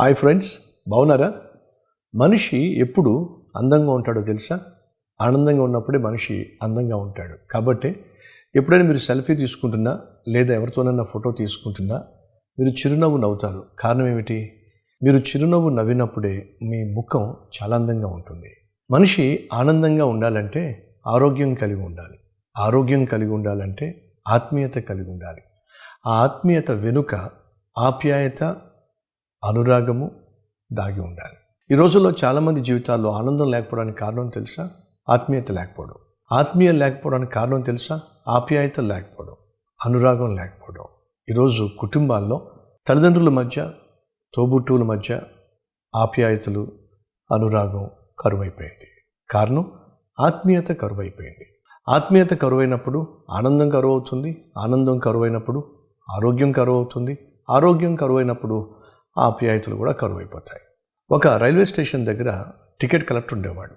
Hi friends బాగున్నారా మనిషి ఎప్పుడు అందంగా ఉంటాడో తెలుసా? ఆనందంగా ఉన్నప్పుడే మనిషి అందంగా ఉంటాడు. కాబట్టి ఎప్పుడైనా మీరు సెల్ఫీ తీసుకుంటున్నా లేదా ఎవరితోనైనా ఫోటో తీసుకుంటున్నా మీరు చిరునవ్వు నవ్వుతారు. కారణం ఏమిటి? మీరు చిరునవ్వు నవ్వినప్పుడే మీ ముఖం చాలా అందంగా ఉంటుంది. మనిషి ఆనందంగా ఉండాలంటే ఆరోగ్యం కలిగి ఉండాలి. ఆరోగ్యం కలిగి ఉండాలంటే ఆత్మీయత కలిగి ఉండాలి. ఆ ఆత్మీయత వెనుక ఆప్యాయత అనురాగము దాగి ఉండాలి. ఈ రోజుల్లో చాలామంది జీవితాల్లో ఆనందం లేకపోవడానికి కారణం తెలుసా? ఆత్మీయత లేకపోవడం. ఆత్మీయ లేకపోవడానికి కారణం తెలుసా? ఆప్యాయత లేకపోవడం. అనురాగం లేకపోవడం. ఈరోజు కుటుంబాల్లో తల్లిదండ్రుల మధ్య తోబుట్టువుల మధ్య ఆప్యాయతలు అనురాగం కరువైపోయింది. కారణం? ఆత్మీయత కరువైపోయింది. ఆత్మీయత కరువైనప్పుడు ఆనందం కరువు అవుతుంది ఆనందం కరువైనప్పుడు ఆరోగ్యం కరువు అవుతుంది ఆరోగ్యం కరువైనప్పుడు ఆ ఆప్యాయతలు కూడా కరువైపోతాయి. ఒక రైల్వే స్టేషన్ దగ్గర టికెట్ కలెక్టర్ ఉండేవాడు.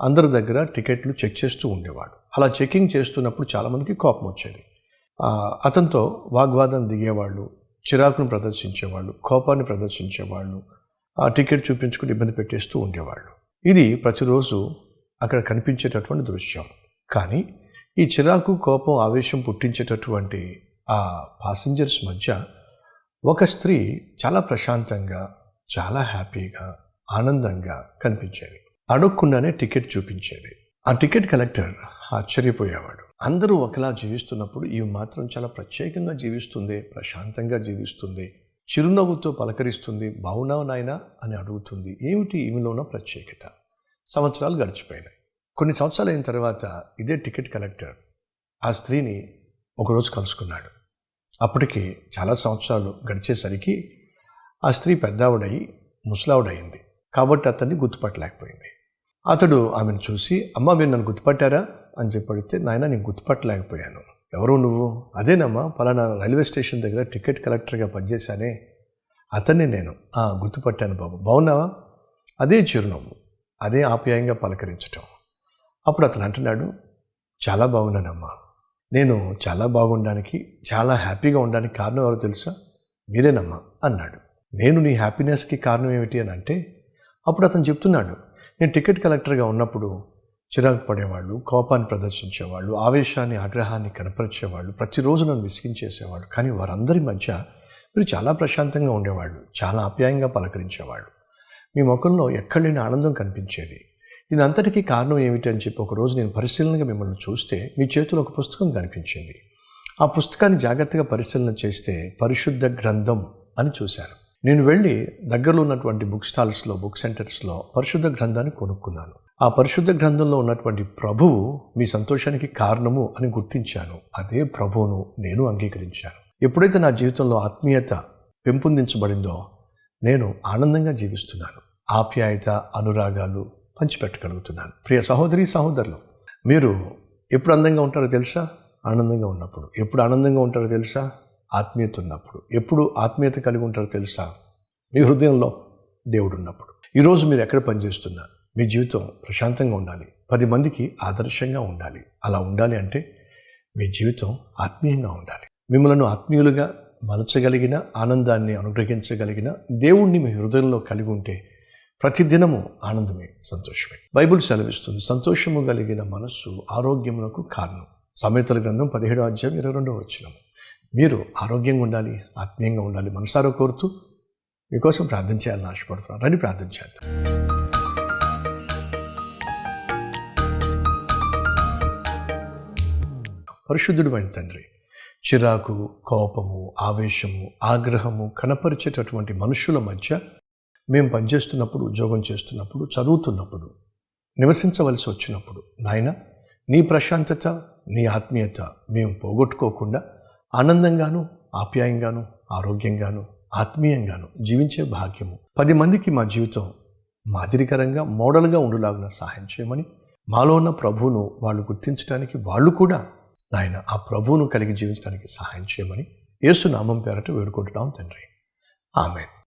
అందరి దగ్గర టికెట్లు చెక్ చేస్తూ ఉండేవాడు. అలా చెకింగ్ చేస్తున్నప్పుడు చాలామందికి కోపం వచ్చేది. అతనితో వాగ్వాదం దిగేవాళ్ళు చిరాకును ప్రదర్శించేవాళ్ళు కోపాన్ని ప్రదర్శించేవాళ్ళు ఆ టికెట్ చూపించుకుని ఇబ్బంది పెట్టేస్తూ ఉండేవాళ్ళు. ఇది ప్రతిరోజు అక్కడ కనిపించేటటువంటి దృశ్యం. కానీ ఈ చిరాకు కోపం ఆవేశం పుట్టించేటటువంటి ఆ పాసింజర్స్ మధ్య ఒక స్త్రీ చాలా ప్రశాంతంగా చాలా హ్యాపీగా ఆనందంగా కనిపించేది. అడుక్కుండానే టికెట్ చూపించేది. ఆ టికెట్ కలెక్టర్ ఆశ్చర్యపోయేవాడు. అందరూ ఒకలా జీవిస్తున్నప్పుడు ఇవి మాత్రం చాలా ప్రత్యేకంగా జీవిస్తుంది ప్రశాంతంగా జీవిస్తుంది చిరునవ్వుతో పలకరిస్తుంది బాగున్నావు నాయనా? అని అడుగుతుంది. ఏమిటి ఈమెలో ఉన్న ప్రత్యేకత? సంవత్సరాలు గడిచిపోయినాయి. కొన్ని సంవత్సరాలు అయిన తర్వాత ఇదే టికెట్ కలెక్టర్ ఆ స్త్రీని ఒకరోజు కలుసుకున్నాడు. అప్పటికి చాలా సంవత్సరాలు గడిచేసరికి ఆ స్త్రీ పెద్దావిడై ముసలావిడయింది. కాబట్టి అతన్ని గుర్తుపట్టలేకపోయింది. అతడు ఆమెను చూసి అమ్మ మీరు నన్ను గుర్తుపట్టారా? అని చెప్పి అడిగితే నాయన నేను గుర్తుపట్టలేకపోయాను. ఎవరు నువ్వు? అదేనమ్మా పలానా రైల్వే స్టేషన్ దగ్గర టికెట్ కలెక్టర్గా పనిచేశానే. అతన్ని నేను గుర్తుపట్టాను బాబు. బాగున్నావా అదే చిరునవ్వు. అదే ఆప్యాయంగా పలకరించటం. అప్పుడు అతను అంటున్నాడు చాలా బాగున్నానమ్మా. నేను చాలా బాగుండడానికి చాలా హ్యాపీగా ఉండడానికి కారణం ఎవరో తెలుసా? మీరేనమ్మా అన్నాడు. నేను నీ హ్యాపీనెస్కి కారణం ఏమిటి అని అంటే అప్పుడు అతను చెప్తున్నాడు నేను టికెట్ కలెక్టర్గా ఉన్నప్పుడు చిరాకు పడేవాళ్ళు కోపాన్ని ప్రదర్శించేవాళ్ళు ఆవేశాన్ని ఆగ్రహాన్ని కనపరిచేవాళ్ళు ప్రతిరోజు నన్ను విసిగించేసేవాళ్ళు కానీ వారందరి మధ్య మీరు చాలా ప్రశాంతంగా ఉండేవాళ్ళు చాలా ఆప్యాయంగా పలకరించేవాళ్ళు. మీ ముఖంలో ఎక్కడ లేని ఆనందం కనిపించేది. దీని అంతటికీ కారణం ఏమిటి అని చెప్పి ఒకరోజు నేను పరిశీలనగా మిమ్మల్ని చూస్తే మీ చేతిలో ఒక పుస్తకం కనిపించింది. ఆ పుస్తకాన్ని జాగ్రత్తగా పరిశీలన చేస్తే పరిశుద్ధ గ్రంథం అని చూశాను. నేను వెళ్ళి దగ్గరలో ఉన్నటువంటి బుక్ స్టాల్స్లో బుక్ సెంటర్స్లో పరిశుద్ధ గ్రంథాన్ని కొనుక్కున్నాను. ఆ పరిశుద్ధ గ్రంథంలో ఉన్నటువంటి ప్రభువు మీ సంతోషానికి కారణము అని గుర్తించాను. అదే ప్రభువును నేను అంగీకరించాను. ఎప్పుడైతే నా జీవితంలో ఆత్మీయత పెంపొందించబడిందో నేను ఆనందంగా జీవిస్తున్నాను. ఆప్యాయత అనురాగాలు పంచిపెట్టగలుగుతున్నాను. ప్రియ సహోదరి సహోదరులు మీరు ఎప్పుడు అందంగా ఉంటారో తెలుసా? ఆనందంగా ఉన్నప్పుడు. ఎప్పుడు ఆనందంగా ఉంటారో తెలుసా? ఆత్మీయత ఉన్నప్పుడు. ఎప్పుడు ఆత్మీయత కలిగి ఉంటారో తెలుసా? మీ హృదయంలో దేవుడు ఉన్నప్పుడు. ఈరోజు మీరు ఎక్కడ పనిచేస్తున్నారు? మీ జీవితం ప్రశాంతంగా ఉండాలి. పది మందికి ఆదర్శంగా ఉండాలి. అలా ఉండాలి అంటే మీ జీవితం ఆత్మీయంగా ఉండాలి. మిమ్మల్ని ఆత్మీయులుగా మలచగలిగిన ఆనందాన్ని అనుగ్రహించగలిగిన దేవుణ్ణి మీ హృదయంలో కలిగి ఉంటే ప్రతిదినము ఆనందమే సంతోషమే. బైబిల్ సెలవిస్తుంది సంతోషము కలిగిన మనస్సు ఆరోగ్యమునకు కారణం. సమేతల గ్రంథం పదిహేడు అధ్యాయం ఇరవై రెండవ వచ్చిన మీరు ఆరోగ్యంగా ఉండాలి ఆత్మీయంగా ఉండాలి మనసారో కోరుతూ మీకోసం ప్రార్థన చేయాలని ఆశపడుతున్నాను. రండి ప్రార్థన చేద్దాం. అయిన తండ్రి చిరాకు కోపము ఆవేశము ఆగ్రహము కనపరిచేటటువంటి మనుషుల మధ్య మేము పనిచేస్తున్నప్పుడు ఉద్యోగం చేస్తున్నప్పుడు చదువుతున్నప్పుడు నివసించవలసి వచ్చినప్పుడు నాయన నీ ప్రశాంతత నీ ఆత్మీయత మేము పోగొట్టుకోకుండా ఆనందంగాను ఆప్యాయంగాను ఆరోగ్యంగాను ఆత్మీయంగాను జీవించే భాగ్యము. పది మందికి మా జీవితం మాదిరికరంగా మోడల్గా ఉండులాగున సహాయం చేయమని మాలో ఉన్న ప్రభువును వాళ్ళు గుర్తించడానికి వాళ్ళు కూడా నాయన ఆ ప్రభువును కలిగి జీవించడానికి సహాయం చేయమని యేసునామం పేరట వేడుకుంటున్నాం తండ్రి. ఆమె